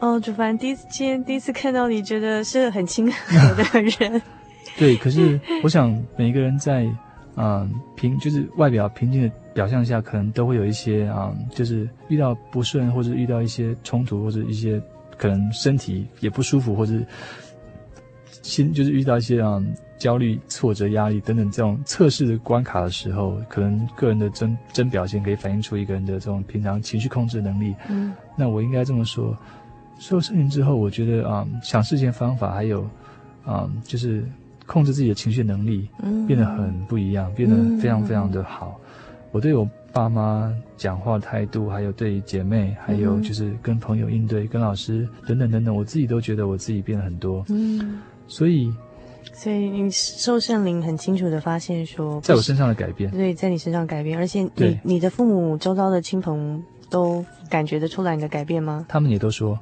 哦，主凡第一次见，第一次看到你，觉得是很亲和的人。对，可是我想每一个人在嗯平就是外表平静的表象下，可能都会有一些啊、嗯，就是遇到不顺或者遇到一些冲突或者一些可能身体也不舒服或者。心就是遇到一些啊焦虑、挫折、压力等等这种测试的关卡的时候，可能个人的真真表现可以反映出一个人的这种平常情绪控制能力。嗯，那我应该这么说，受圣灵之后，我觉得啊，想事情的方法还有啊，就是控制自己的情绪能力，嗯，变得很不一样，变得非常非常的好。嗯，我对我爸妈讲话态度，还有对姐妹，还有就是跟朋友应对、跟老师等等等等，我自己都觉得我自己变了很多。嗯。所以，所以你受圣灵很清楚的发现说，在我身上的改变，对，在你身上改变，而且你你的父母周遭的亲朋都感觉得出来你的改变吗？他们也都说，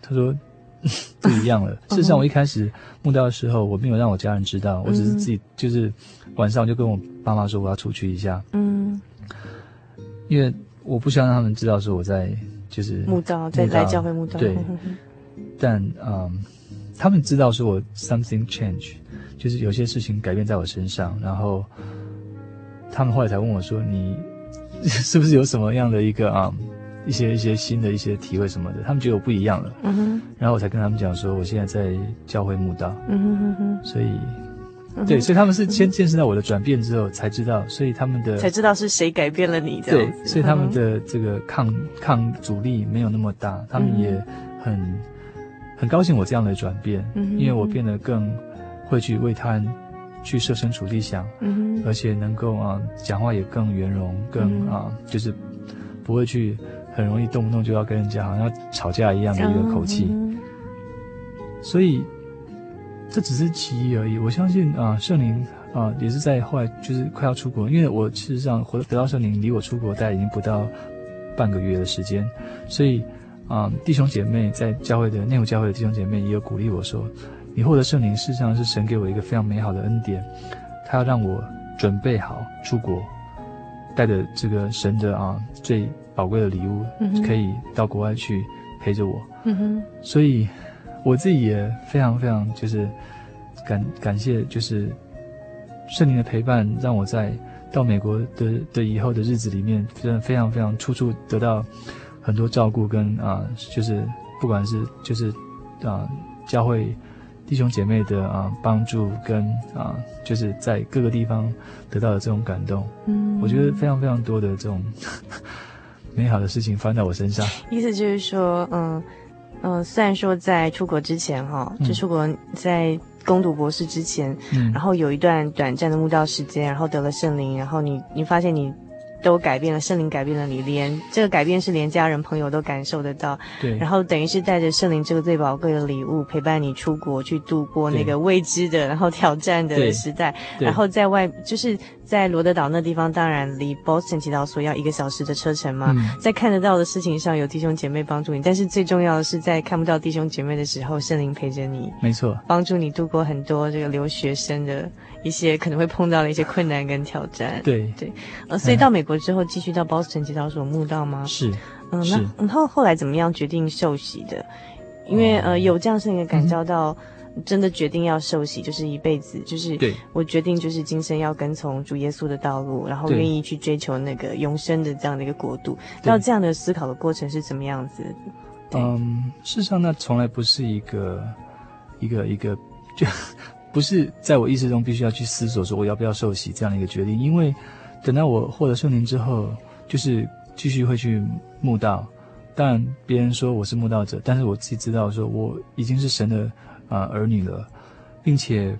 他说 不一样了。事实上，我一开始慕道的时候，我没有让我家人知道，我只是自己就是晚上就跟我爸妈说我要出去一下，嗯，因为我不希望让他们知道说我在就是慕道，在来教会慕道，对，但嗯。他们知道说我 something change，就是有些事情改变在我身上，然后他们后来才问我说：“你 是不是有什么样的一个啊、嗯，一些一些新的一些体会什么的？”他们觉得我不一样了。嗯哼。然后我才跟他们讲说：“我现在在教会慕道。”嗯哼哼哼。所以，对，所以他们是先见识到我的转变之后才知道，所以他们的才知道是谁改变了你的。对，所以他们的这个抗抗阻力没有那么大，他们也很。很高兴我这样的转变，嗯，因为我变得更会去为他人去设身处地想，嗯，而且能够啊讲话也更圆融，更啊就是不会去很容易动不动就要跟人家好像要吵架一样的一个口气，嗯，所以这只是其一而已。我相信啊圣灵啊也是在后来就是快要出国，因为我事实上回得到圣灵离我出国大概已经不到半个月的时间，所以。啊、嗯，弟兄姐妹在教会的内湖教会的弟兄姐妹也有鼓励我说：“你获得圣灵，事实上是神给我一个非常美好的恩典，他要让我准备好出国，带着这个神的啊最宝贵的礼物，可以到国外去陪着我。”嗯哼。所以，我自己也非常非常就是感感谢，就是圣灵的陪伴，让我在到美国的的以后的日子里面，真的非常非常处处得到很多照顾跟啊、呃，就是不管是就是啊、呃、教会。弟兄姐妹的啊帮助跟啊，就是在各个地方得到的这种感动，嗯，我觉得非常非常多的这种 美好的事情发生在我身上。意思就是说，嗯嗯，虽然说在出国之前哈，就出国在攻读博士之前，嗯，然后有一段短暂的慕道时间，然后得了圣灵，然后你你发现你。都改变了，圣灵改变了你，连这个改变是连家人朋友都感受得到。对，然后等于是带着圣灵这个最宝贵的礼物，陪伴你出国去度过那个未知的，然后挑战的时代。然后在外就是。在罗德岛那地方，当然离 Boston 祈祷所要一个小时的车程嘛。嗯、在看得到的事情上，有弟兄姐妹帮助你，但是最重要的是，在看不到弟兄姐妹的时候，圣灵陪着你，没错，帮助你度过很多这个留学生的一些可能会碰到的一些困难跟挑战。对对，呃，所以到美国之后，继续到 Boston 祈祷所慕道吗？是，嗯、呃，那然后后来怎么样决定受洗的？因为、嗯、呃，有这样圣灵的感召到。嗯真的决定要受洗，就是一辈子，就是我决定就是今生要跟从主耶稣的道路，然后愿意去追求那个永生的这样的一个国度。那这样的思考的过程是怎么样子？嗯，事实上那从来不是一个一个一个，就 不是在我意识中必须要去思索说我要不要受洗这样的一个决定。因为等到我获得圣灵之后，就是继续会去慕道。但别人说我是慕道者，但是我自己知道说我已经是神的。啊，儿女了，并且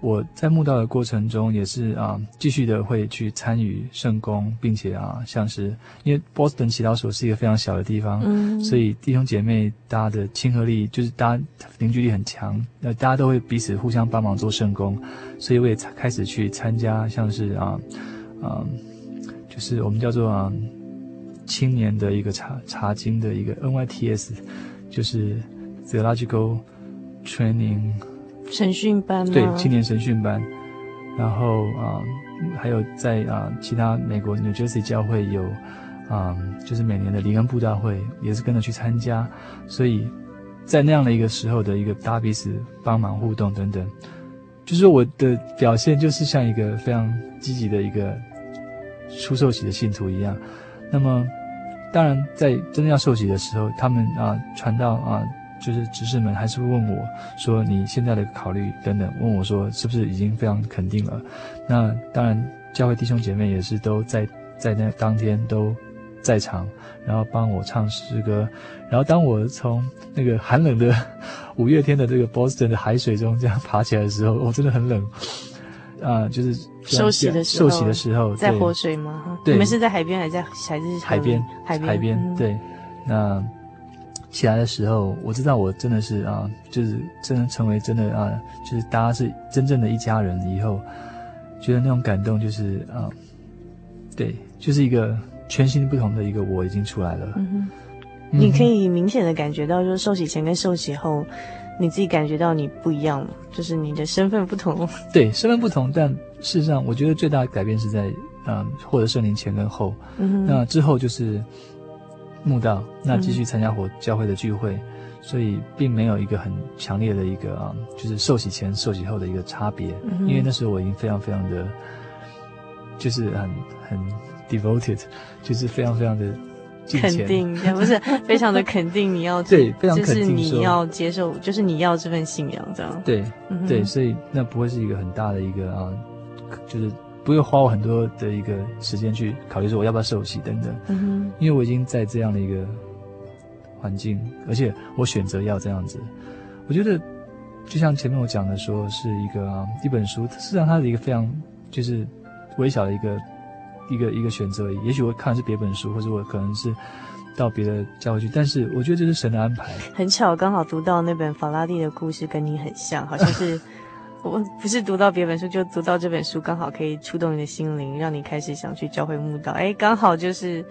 我在慕道的过程中也是啊，继续的会去参与圣工，并且啊，像是因为波士顿祈祷所是一个非常小的地方，嗯，所以弟兄姐妹大家的亲和力就是大家凝聚力很强，那大家都会彼此互相帮忙做圣工，所以我也开始去参加像是啊啊，就是我们叫做啊青年的一个查查经的一个 NYTS，就是 Theological。Training 神训班吗？对，青年神训班。然后啊、呃，还有在啊、呃、其他美国 New Jersey 教会有啊、呃，就是每年的灵恩布大会也是跟着去参加。所以在那样的一个时候的一个大彼此帮忙互动等等，就是我的表现就是像一个非常积极的一个出受洗的信徒一样。那么当然在真正要受洗的时候，他们啊传道啊。就是执事们还是会问我，说你现在的考虑等等，问我说是不是已经非常肯定了？那当然，教会弟兄姐妹也是都在在那当天都在场，然后帮我唱诗歌。然后当我从那个寒冷的五月天的这个 Boston 的海水中这样爬起来的时候，我、哦、真的很冷啊！就是受洗的时候，受洗的时候在活水吗？对，你们是在海边还是在还是海边？海边，海边、嗯。对，那。起来的时候，我知道我真的是啊，就是真的成为真的啊，就是大家是真正的一家人以后，觉得那种感动就是啊，对，就是一个全新不同的一个我已经出来了。你可以明显的感觉到，就是受洗前跟受洗后，你自己感觉到你不一样了，就是你的身份不同。对，身份不同，但事实上，我觉得最大的改变是在嗯获得圣灵前跟后。嗯哼，那之后就是。慕道，那继续参加活教会的聚会，嗯，所以并没有一个很强烈的一个啊，就是受洗前、受洗后的一个差别，嗯。因为那时候我已经非常非常的，就是很很 devoted，就是非常非常的肯定，也不是 非常的肯定你要对，非常肯定，就是你要接受，就是你要这份信仰这样。对，嗯，对，所以那不会是一个很大的一个啊，就是。不会花我很多的一个时间去考虑说我要不要受洗等等，嗯，因为我已经在这样的一个环境，而且我选择要这样子。我觉得就像前面我讲的，说是一个、啊、一本书，事实上它是一个非常就是微小的一个一个一个选择而已。也许我看的是别本书，或者我可能是到别的教会去，但是我觉得这是神的安排。很巧，刚好读到那本法拉第的故事，跟你很像，好像是。我不是读到别本书，就读到这本书，刚好可以触动你的心灵，让你开始想去教会慕道。哎，刚好就是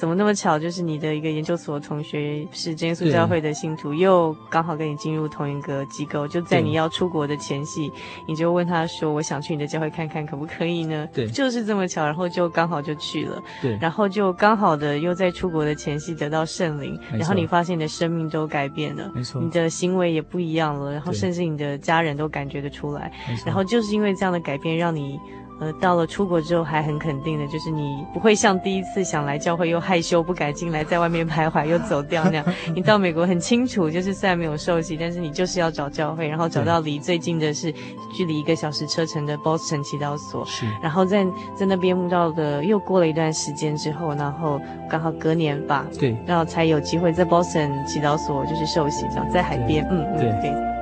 怎么那么巧，就是你的一个研究所同学是真耶稣教会的信徒，又刚好跟你进入同一个机构，就在你要出国的前夕，你就问他说：“我想去你的教会看看，可不可以呢？”对，就是这么巧，然后就刚好就去了。对，然后就刚好的又在出国的前夕得到圣灵，然后你发现你的生命都改变了，没错，你的行为也不一样了，然后甚至你的家人都感觉得出来，然后就是因为这样的改变，让你。呃，到了出国之后还很肯定的，就是你不会像第一次想来教会又害羞不敢进来，在外面徘徊又走掉那样。你到美国很清楚，就是虽然没有受洗，但是你就是要找教会，然后找到离最近的是距离一个小时车程的 Boston 祈祷所。是。然后在在那边慕道的，又过了一段时间之后，然后刚好隔年吧，对，然后才有机会在 Boston 祈祷所就是受洗，这样在海边，嗯嗯对。对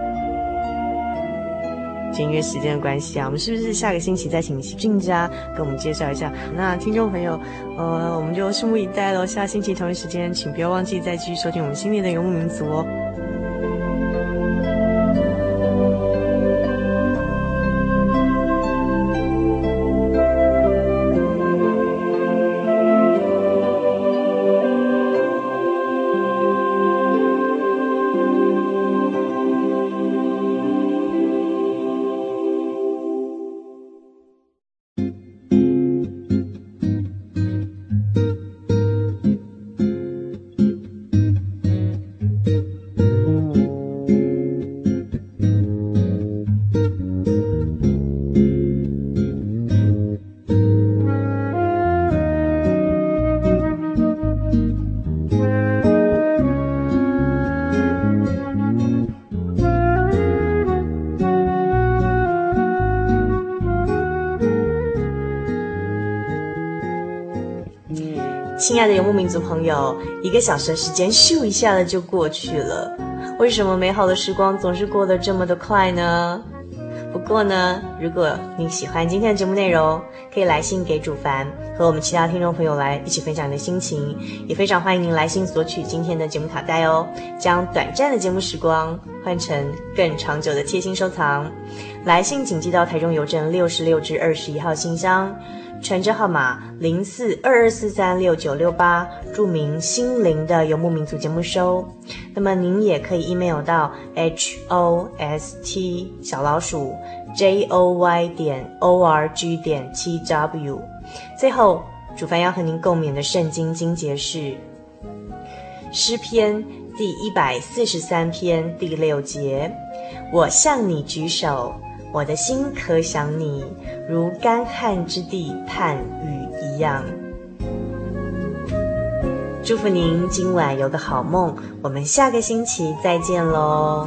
因为时间的关系啊，我们是不是下个星期再请俊佳跟我们介绍一下？那听众朋友，呃，我们就拭目以待喽。下星期同一时间，请不要忘记再继续收听我们新年的游牧民族哦。亲爱的游牧民族朋友，一个小时的时间咻一下子就过去了。为什么美好的时光总是过得这么的快呢？不过呢，如果你喜欢今天的节目内容，可以来信给主凡，和我们其他听众朋友来一起分享你的心情。也非常欢迎您来信索取今天的节目卡带哦，将短暂的节目时光换成更长久的贴心收藏。来信请寄到台中邮政六十六至二十一号信箱。传真号码零四二二四三六九六八，注明“心灵的游牧民族”节目收。那么您也可以 email 到 h o s t 小老鼠 j o y 点 o r g 点 t w。最后，主凡要和您共勉的圣经经节是诗篇第一百四十三篇第六节：“我向你举手。”我的心可想你，如干旱之地盼雨一样。祝福您今晚有个好梦，我们下个星期再见喽。